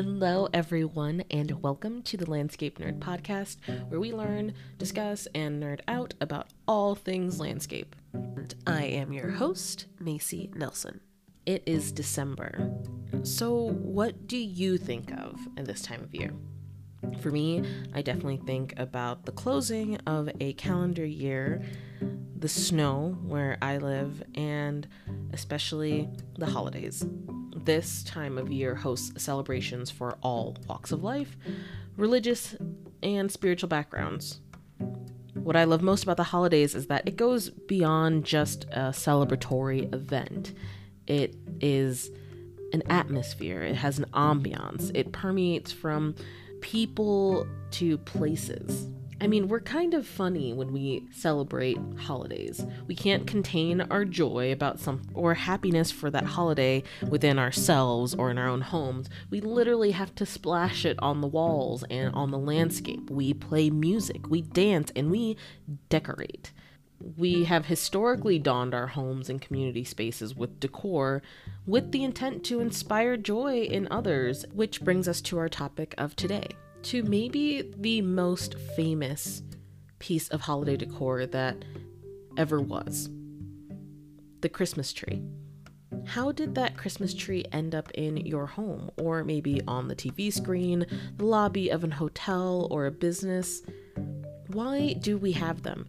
Hello, everyone, and welcome to the Landscape Nerd Podcast, where we learn, discuss, and nerd out about all things landscape. And I am your host, Maci Nelson. It is December. So, what do you think of at this time of year? For me, I definitely think about the closing of a calendar year, the snow where I live, and especially the holidays. This time of year hosts celebrations for all walks of life, religious and spiritual backgrounds. What I love most about the holidays is that it goes beyond just a celebratory event. It is an atmosphere, it has an ambiance, it permeates from people to places. I mean, we're kind of funny when we celebrate holidays. We can't contain our joy about some or happiness for that holiday within ourselves or in our own homes. We literally have to splash it on the walls and on the landscape. We play music, we dance, and we decorate. We have historically donned our homes and community spaces with decor with the intent to inspire joy in others, which brings us to our topic of today to maybe the most famous piece of holiday decor that ever was the Christmas tree. How did that Christmas tree end up in your home, or maybe on the TV screen, the lobby of an hotel or a business? Why do we have them?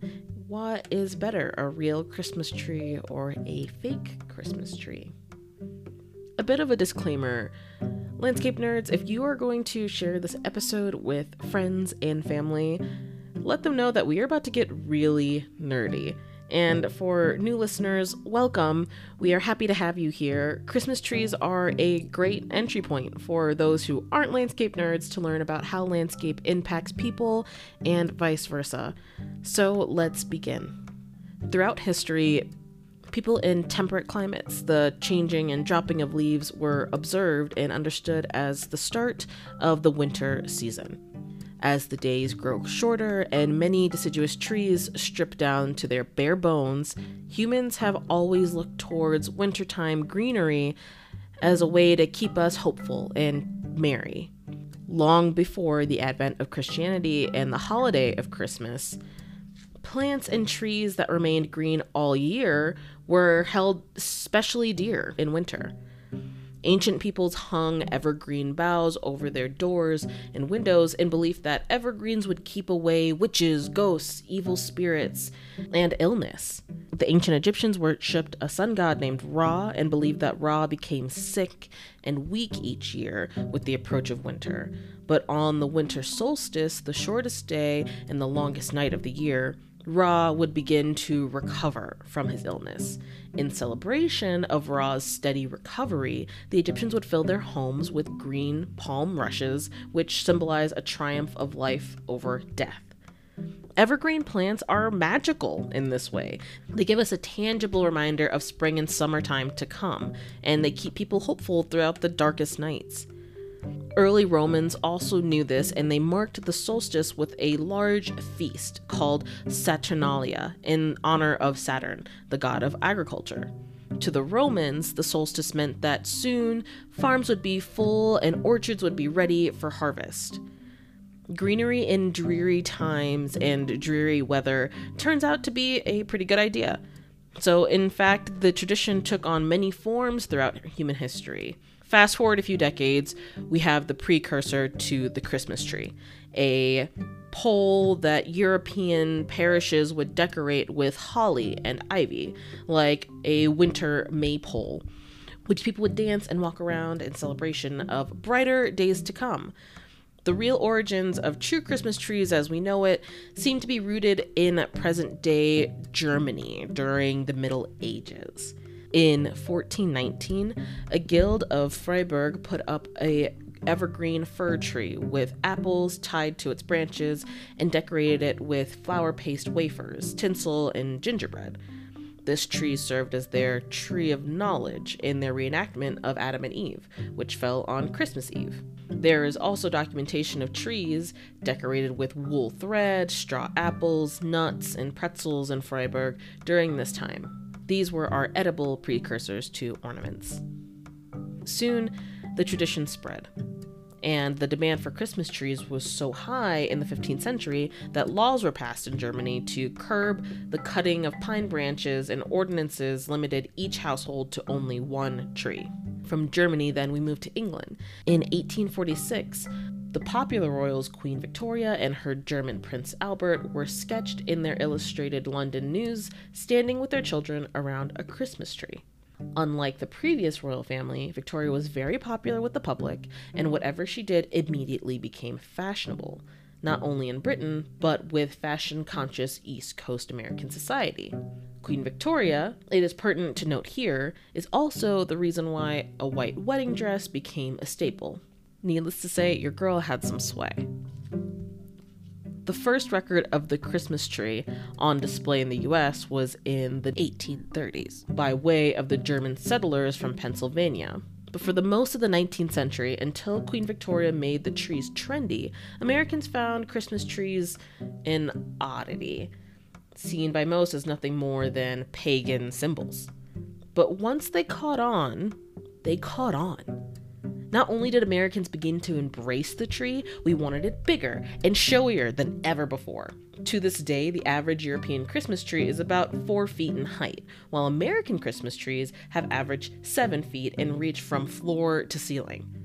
What is better, a real Christmas tree or a fake Christmas tree? A bit of a disclaimer Landscape nerds, if you are going to share this episode with friends and family, let them know that we are about to get really nerdy. And for new listeners, welcome. We are happy to have you here. Christmas trees are a great entry point for those who aren't landscape nerds to learn about how landscape impacts people and vice versa. So let's begin. Throughout history, people in temperate climates, the changing and dropping of leaves were observed and understood as the start of the winter season. As the days grow shorter and many deciduous trees strip down to their bare bones, humans have always looked towards wintertime greenery as a way to keep us hopeful and merry. Long before the advent of Christianity and the holiday of Christmas, plants and trees that remained green all year were held specially dear in winter. Ancient peoples hung evergreen boughs over their doors and windows in belief that evergreens would keep away witches, ghosts, evil spirits, and illness. The ancient Egyptians worshipped a sun god named Ra and believed that Ra became sick and weak each year with the approach of winter. But on the winter solstice, the shortest day and the longest night of the year, Ra would begin to recover from his illness. In celebration of Ra's steady recovery, the Egyptians would fill their homes with green palm rushes, which symbolize a triumph of life over death. Evergreen plants are magical in this way. They give us a tangible reminder of spring and summertime to come, and they keep people hopeful throughout the darkest nights. Early Romans also knew this and they marked the solstice with a large feast called Saturnalia in honor of Saturn, the god of agriculture. To the Romans, the solstice meant that soon farms would be full and orchards would be ready for harvest. Greenery in dreary times and dreary weather turns out to be a pretty good idea. So, in fact, the tradition took on many forms throughout human history. Fast forward a few decades, we have the precursor to the Christmas tree, a pole that European parishes would decorate with holly and ivy, like a winter maypole, which people would dance and walk around in celebration of brighter days to come. The real origins of true Christmas trees as we know it seem to be rooted in present day Germany during the Middle Ages. In 1419, a guild of Freiburg put up a evergreen fir tree with apples tied to its branches and decorated it with flour paste wafers, tinsel, and gingerbread. This tree served as their tree of knowledge in their reenactment of Adam and Eve, which fell on Christmas Eve. There is also documentation of trees decorated with wool thread, straw apples, nuts, and pretzels in Freiburg during this time. These were our edible precursors to ornaments. Soon, the tradition spread. And the demand for Christmas trees was so high in the 15th century that laws were passed in Germany to curb the cutting of pine branches, and ordinances limited each household to only one tree. From Germany, then we moved to England. In 1846, the popular royals Queen Victoria and her German Prince Albert were sketched in their illustrated London news standing with their children around a Christmas tree. Unlike the previous royal family, Victoria was very popular with the public, and whatever she did immediately became fashionable, not only in Britain, but with fashion conscious East Coast American society. Queen Victoria, it is pertinent to note here, is also the reason why a white wedding dress became a staple. Needless to say, your girl had some sway. The first record of the Christmas tree on display in the US was in the 1830s by way of the German settlers from Pennsylvania. But for the most of the 19th century, until Queen Victoria made the trees trendy, Americans found Christmas trees an oddity, seen by most as nothing more than pagan symbols. But once they caught on, they caught on. Not only did Americans begin to embrace the tree, we wanted it bigger and showier than ever before. To this day, the average European Christmas tree is about 4 feet in height, while American Christmas trees have averaged 7 feet and reach from floor to ceiling.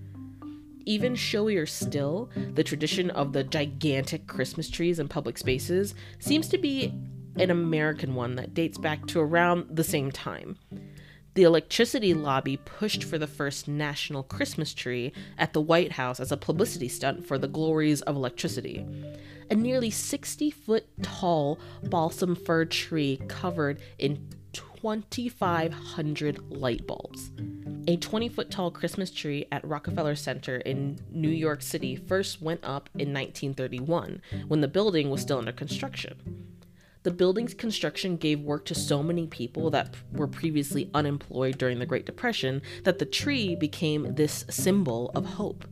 Even showier still, the tradition of the gigantic Christmas trees in public spaces seems to be an American one that dates back to around the same time. The electricity lobby pushed for the first national Christmas tree at the White House as a publicity stunt for the glories of electricity. A nearly 60 foot tall balsam fir tree covered in 2,500 light bulbs. A 20 foot tall Christmas tree at Rockefeller Center in New York City first went up in 1931 when the building was still under construction. The building's construction gave work to so many people that were previously unemployed during the Great Depression that the tree became this symbol of hope.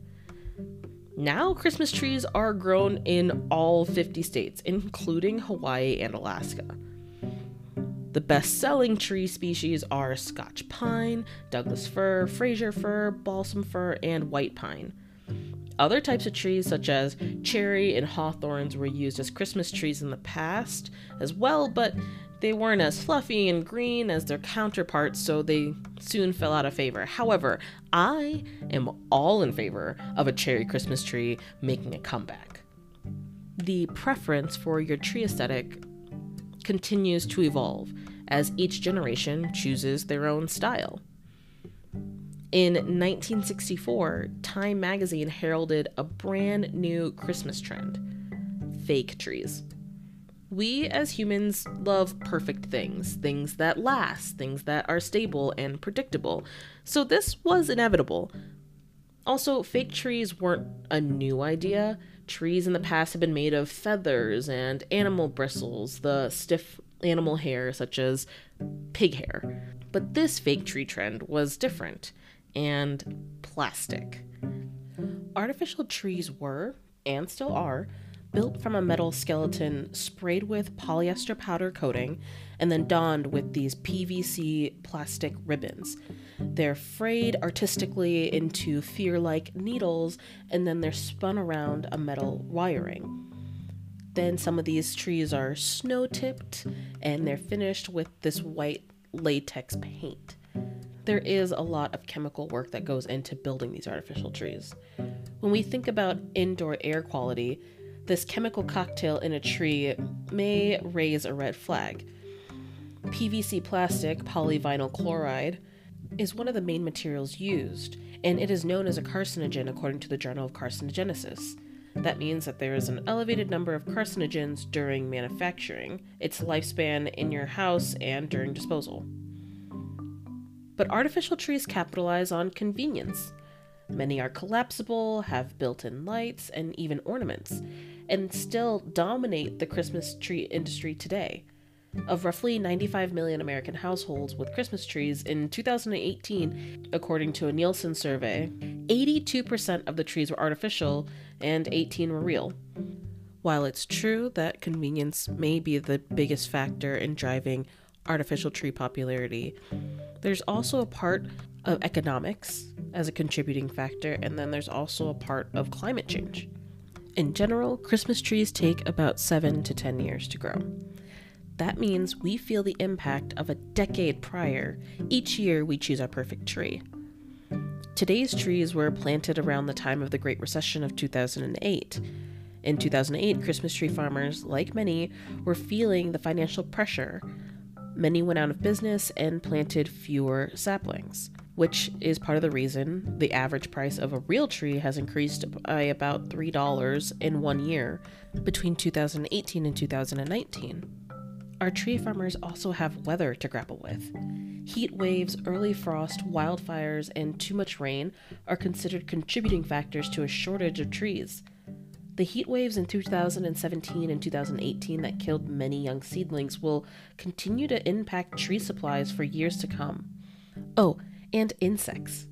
Now, Christmas trees are grown in all 50 states, including Hawaii and Alaska. The best selling tree species are Scotch pine, Douglas fir, Fraser fir, balsam fir, and white pine. Other types of trees, such as cherry and hawthorns, were used as Christmas trees in the past as well, but they weren't as fluffy and green as their counterparts, so they soon fell out of favor. However, I am all in favor of a cherry Christmas tree making a comeback. The preference for your tree aesthetic continues to evolve as each generation chooses their own style. In 1964, Time magazine heralded a brand new Christmas trend fake trees. We as humans love perfect things, things that last, things that are stable and predictable, so this was inevitable. Also, fake trees weren't a new idea. Trees in the past have been made of feathers and animal bristles, the stiff animal hair, such as pig hair. But this fake tree trend was different and plastic. Artificial trees were, and still are, built from a metal skeleton sprayed with polyester powder coating and then donned with these PVC plastic ribbons. They're frayed artistically into fear like needles and then they're spun around a metal wiring. Then some of these trees are snow tipped and they're finished with this white latex paint there is a lot of chemical work that goes into building these artificial trees. When we think about indoor air quality, this chemical cocktail in a tree may raise a red flag. PVC plastic, polyvinyl chloride, is one of the main materials used, and it is known as a carcinogen according to the Journal of Carcinogenesis. That means that there is an elevated number of carcinogens during manufacturing, its lifespan in your house, and during disposal. But artificial trees capitalize on convenience. Many are collapsible, have built in lights, and even ornaments, and still dominate the Christmas tree industry today. Of roughly 95 million American households with Christmas trees in 2018, according to a Nielsen survey, 82% of the trees were artificial and 18 were real. While it's true that convenience may be the biggest factor in driving artificial tree popularity, there's also a part of economics as a contributing factor, and then there's also a part of climate change. In general, Christmas trees take about 7 to 10 years to grow. That means we feel the impact of a decade prior each year we choose our perfect tree. Today's trees were planted around the time of the Great Recession of 2008. In 2008, Christmas tree farmers, like many, were feeling the financial pressure. Many went out of business and planted fewer saplings, which is part of the reason the average price of a real tree has increased by about $3 in one year between 2018 and 2019. Our tree farmers also have weather to grapple with. Heat waves, early frost, wildfires, and too much rain are considered contributing factors to a shortage of trees. The heat waves in 2017 and 2018 that killed many young seedlings will continue to impact tree supplies for years to come. Oh, and insects.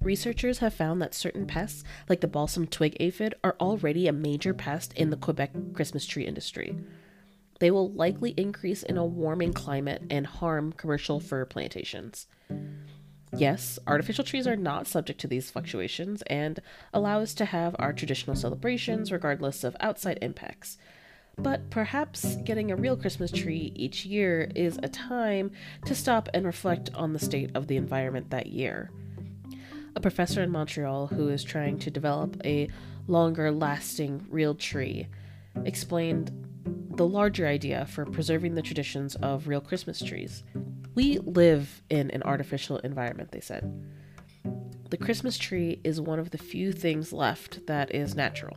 Researchers have found that certain pests, like the balsam twig aphid, are already a major pest in the Quebec Christmas tree industry. They will likely increase in a warming climate and harm commercial fir plantations. Yes, artificial trees are not subject to these fluctuations and allow us to have our traditional celebrations regardless of outside impacts. But perhaps getting a real Christmas tree each year is a time to stop and reflect on the state of the environment that year. A professor in Montreal who is trying to develop a longer lasting real tree explained the larger idea for preserving the traditions of real Christmas trees. We live in an artificial environment, they said. The Christmas tree is one of the few things left that is natural.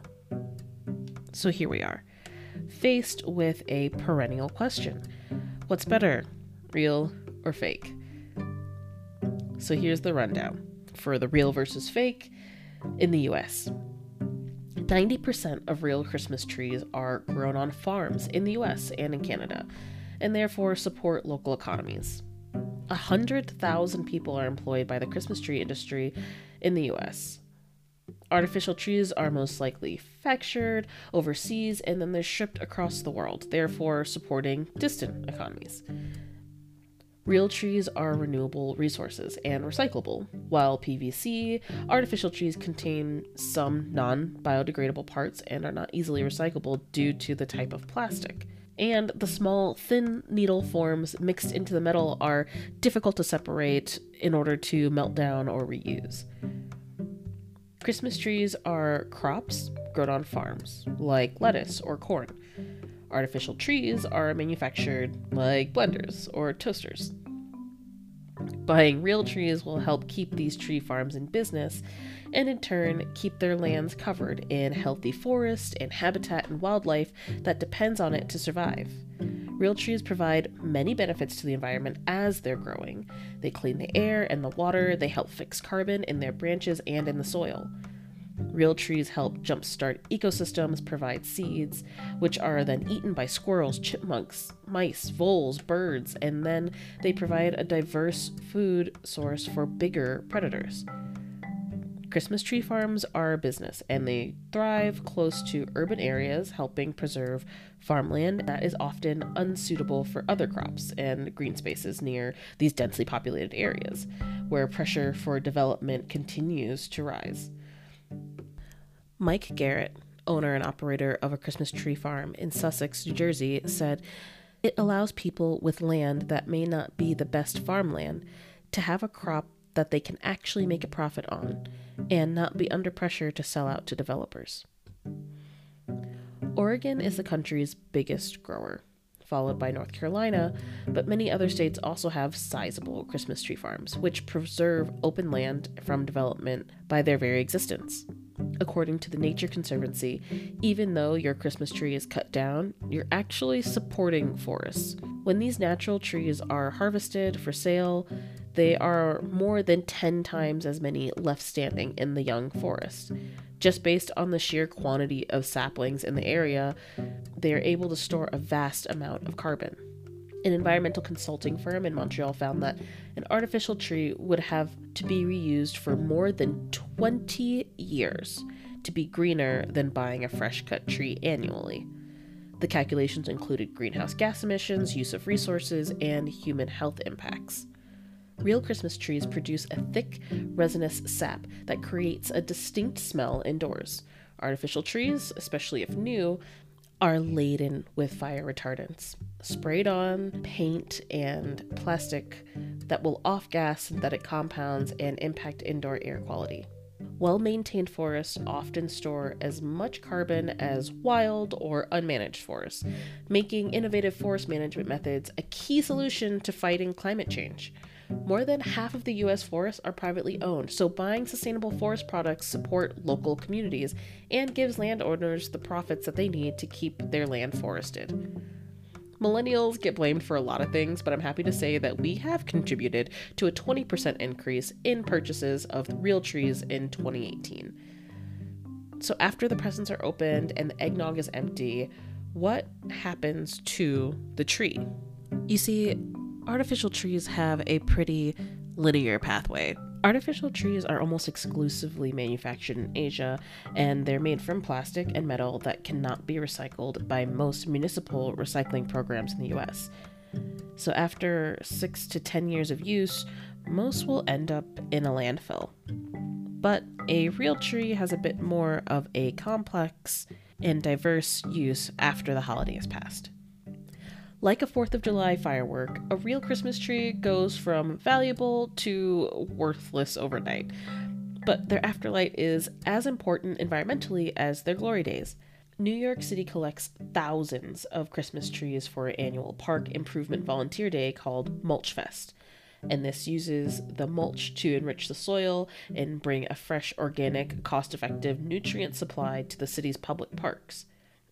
So here we are, faced with a perennial question What's better, real or fake? So here's the rundown for the real versus fake in the US. 90% of real Christmas trees are grown on farms in the US and in Canada, and therefore support local economies. 100,000 people are employed by the Christmas tree industry in the US. Artificial trees are most likely factored overseas and then they're shipped across the world, therefore supporting distant economies. Real trees are renewable resources and recyclable, while PVC, artificial trees contain some non biodegradable parts and are not easily recyclable due to the type of plastic. And the small, thin needle forms mixed into the metal are difficult to separate in order to melt down or reuse. Christmas trees are crops grown on farms, like lettuce or corn. Artificial trees are manufactured like blenders or toasters. Buying real trees will help keep these tree farms in business and in turn keep their lands covered in healthy forest and habitat and wildlife that depends on it to survive. Real trees provide many benefits to the environment as they're growing. They clean the air and the water, they help fix carbon in their branches and in the soil. Real trees help jumpstart ecosystems, provide seeds, which are then eaten by squirrels, chipmunks, mice, voles, birds, and then they provide a diverse food source for bigger predators. Christmas tree farms are a business and they thrive close to urban areas, helping preserve farmland that is often unsuitable for other crops and green spaces near these densely populated areas, where pressure for development continues to rise. Mike Garrett, owner and operator of a Christmas tree farm in Sussex, New Jersey, said it allows people with land that may not be the best farmland to have a crop that they can actually make a profit on and not be under pressure to sell out to developers. Oregon is the country's biggest grower, followed by North Carolina, but many other states also have sizable Christmas tree farms, which preserve open land from development by their very existence. According to the Nature Conservancy, even though your Christmas tree is cut down, you're actually supporting forests. When these natural trees are harvested for sale, they are more than 10 times as many left standing in the young forest. Just based on the sheer quantity of saplings in the area, they are able to store a vast amount of carbon. An environmental consulting firm in Montreal found that an artificial tree would have to be reused for more than 20 years to be greener than buying a fresh cut tree annually. The calculations included greenhouse gas emissions, use of resources, and human health impacts. Real Christmas trees produce a thick, resinous sap that creates a distinct smell indoors. Artificial trees, especially if new, are laden with fire retardants, sprayed on paint and plastic that will off gas synthetic compounds and impact indoor air quality. Well maintained forests often store as much carbon as wild or unmanaged forests, making innovative forest management methods a key solution to fighting climate change. More than half of the US forests are privately owned, so buying sustainable forest products support local communities and gives landowners the profits that they need to keep their land forested. Millennials get blamed for a lot of things, but I'm happy to say that we have contributed to a 20% increase in purchases of real trees in 2018. So, after the presents are opened and the eggnog is empty, what happens to the tree? You see, artificial trees have a pretty linear pathway. Artificial trees are almost exclusively manufactured in Asia, and they're made from plastic and metal that cannot be recycled by most municipal recycling programs in the US. So, after six to ten years of use, most will end up in a landfill. But a real tree has a bit more of a complex and diverse use after the holiday has passed. Like a 4th of July firework, a real Christmas tree goes from valuable to worthless overnight. But their afterlife is as important environmentally as their glory days. New York City collects thousands of Christmas trees for an annual park improvement volunteer day called Mulch Fest. And this uses the mulch to enrich the soil and bring a fresh, organic, cost effective nutrient supply to the city's public parks.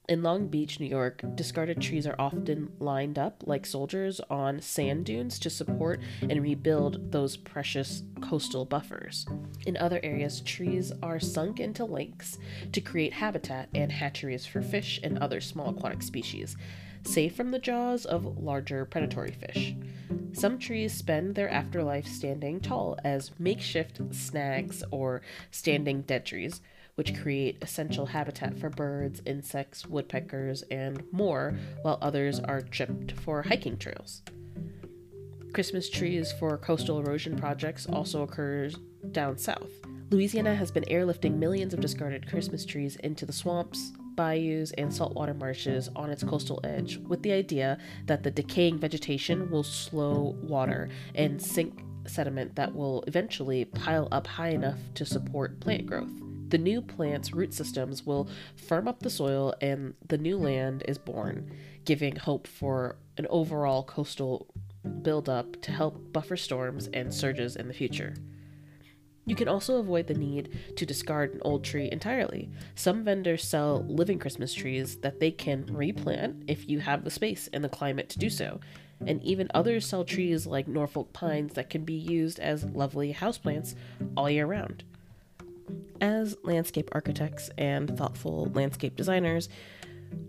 In Long Beach, New York, discarded trees are often lined up like soldiers on sand dunes to support and rebuild those precious coastal buffers. In other areas, trees are sunk into lakes to create habitat and hatcheries for fish and other small aquatic species, safe from the jaws of larger predatory fish. Some trees spend their afterlife standing tall as makeshift snags or standing dead trees which create essential habitat for birds, insects, woodpeckers, and more, while others are chipped for hiking trails. Christmas trees for coastal erosion projects also occurs down south. Louisiana has been airlifting millions of discarded Christmas trees into the swamps, bayous, and saltwater marshes on its coastal edge with the idea that the decaying vegetation will slow water and sink sediment that will eventually pile up high enough to support plant growth. The new plant's root systems will firm up the soil and the new land is born, giving hope for an overall coastal buildup to help buffer storms and surges in the future. You can also avoid the need to discard an old tree entirely. Some vendors sell living Christmas trees that they can replant if you have the space and the climate to do so. And even others sell trees like Norfolk pines that can be used as lovely houseplants all year round. As landscape architects and thoughtful landscape designers,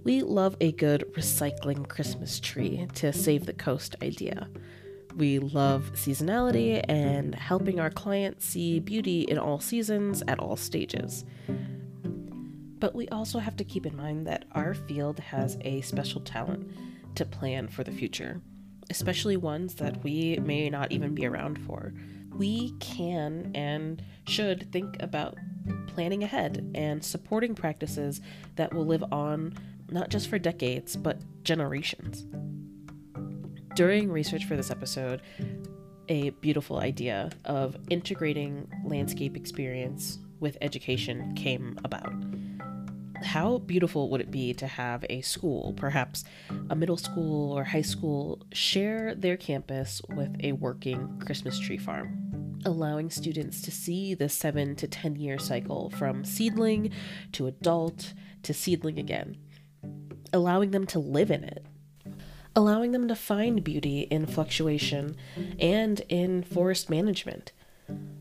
we love a good recycling Christmas tree to save the coast idea. We love seasonality and helping our clients see beauty in all seasons at all stages. But we also have to keep in mind that our field has a special talent to plan for the future, especially ones that we may not even be around for. We can and should think about planning ahead and supporting practices that will live on not just for decades, but generations. During research for this episode, a beautiful idea of integrating landscape experience with education came about. How beautiful would it be to have a school, perhaps a middle school or high school, share their campus with a working Christmas tree farm? Allowing students to see the seven to 10 year cycle from seedling to adult to seedling again, allowing them to live in it, allowing them to find beauty in fluctuation and in forest management,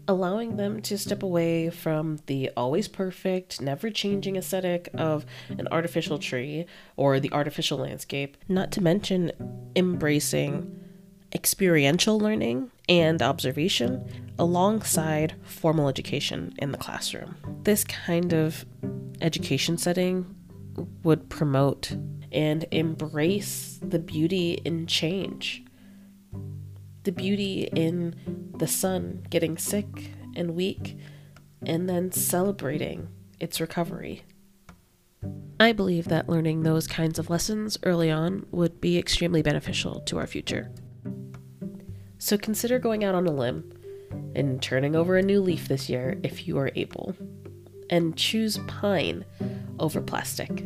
allowing them to step away from the always perfect, never changing aesthetic of an artificial tree or the artificial landscape, not to mention embracing experiential learning and mm. observation alongside formal education in the classroom. This kind of education setting would promote and embrace the beauty in change. the beauty in the sun getting sick and weak, and then celebrating its recovery. I believe that learning those kinds of lessons early on would be extremely beneficial to our future. So consider going out on a limb and turning over a new leaf this year if you are able. And choose pine over plastic.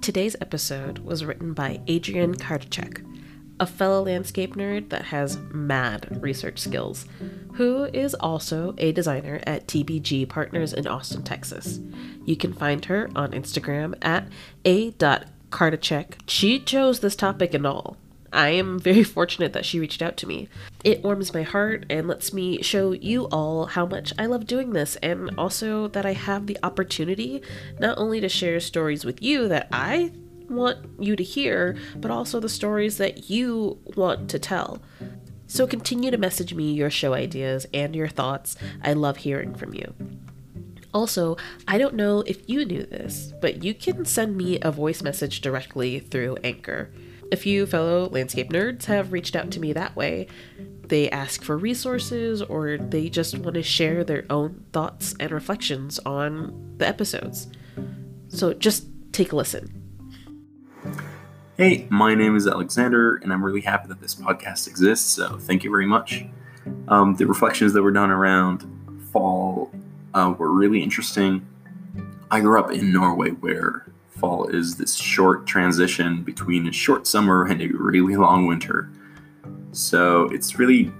Today's episode was written by Adrianne Kartachak, a fellow landscape nerd that has mad research skills, who is also a designer at TBG Partners in Austin, Texas. You can find her on Instagram at a.kartachak. She chose this topic and all. I am very fortunate that she reached out to me. It warms my heart and lets me show you all how much I love doing this, and also that I have the opportunity not only to share stories with you that I want you to hear, but also the stories that you want to tell. So continue to message me your show ideas and your thoughts. I love hearing from you. Also, I don't know if you knew this, but you can send me a voice message directly through Anchor. A few fellow landscape nerds have reached out to me that way. They ask for resources or they just want to share their own thoughts and reflections on the episodes. So just take a listen. Hey, my name is Alexander, and I'm really happy that this podcast exists, so thank you very much. Um, the reflections that were done around fall uh, were really interesting. I grew up in Norway where fall is this short transition between a short summer and a really long winter. So it's really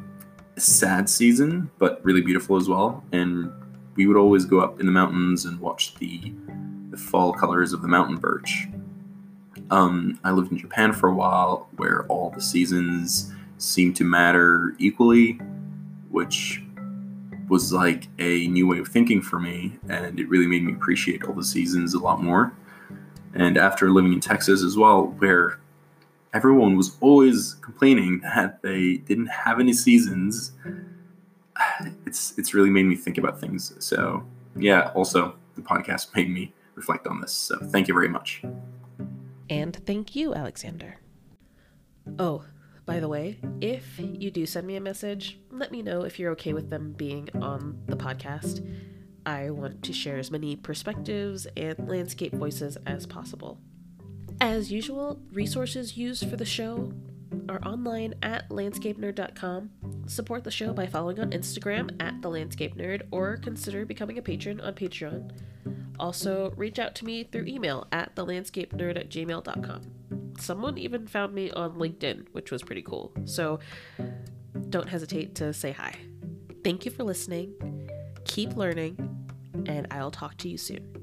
a sad season, but really beautiful as well. And we would always go up in the mountains and watch the, the fall colors of the mountain birch. Um, I lived in Japan for a while where all the seasons seem to matter equally, which was like a new way of thinking for me, and it really made me appreciate all the seasons a lot more and after living in Texas as well, where everyone was always complaining that they didn't have any seasons, it's it's really made me think about things. So yeah, also the podcast made me reflect on this. So thank you very much. And thank you, Alexander. Oh, by the way, if you do send me a message, let me know if you're okay with them being on the podcast. I want to share as many perspectives and landscape voices as possible. As usual, resources used for the show are online at landscapenerd.com. Support the show by following on Instagram at the landscape nerd or consider becoming a patron on Patreon. Also, reach out to me through email at thelandscapenerd at gmail.com. Someone even found me on LinkedIn, which was pretty cool. So don't hesitate to say hi. Thank you for listening keep learning, and I'll talk to you soon.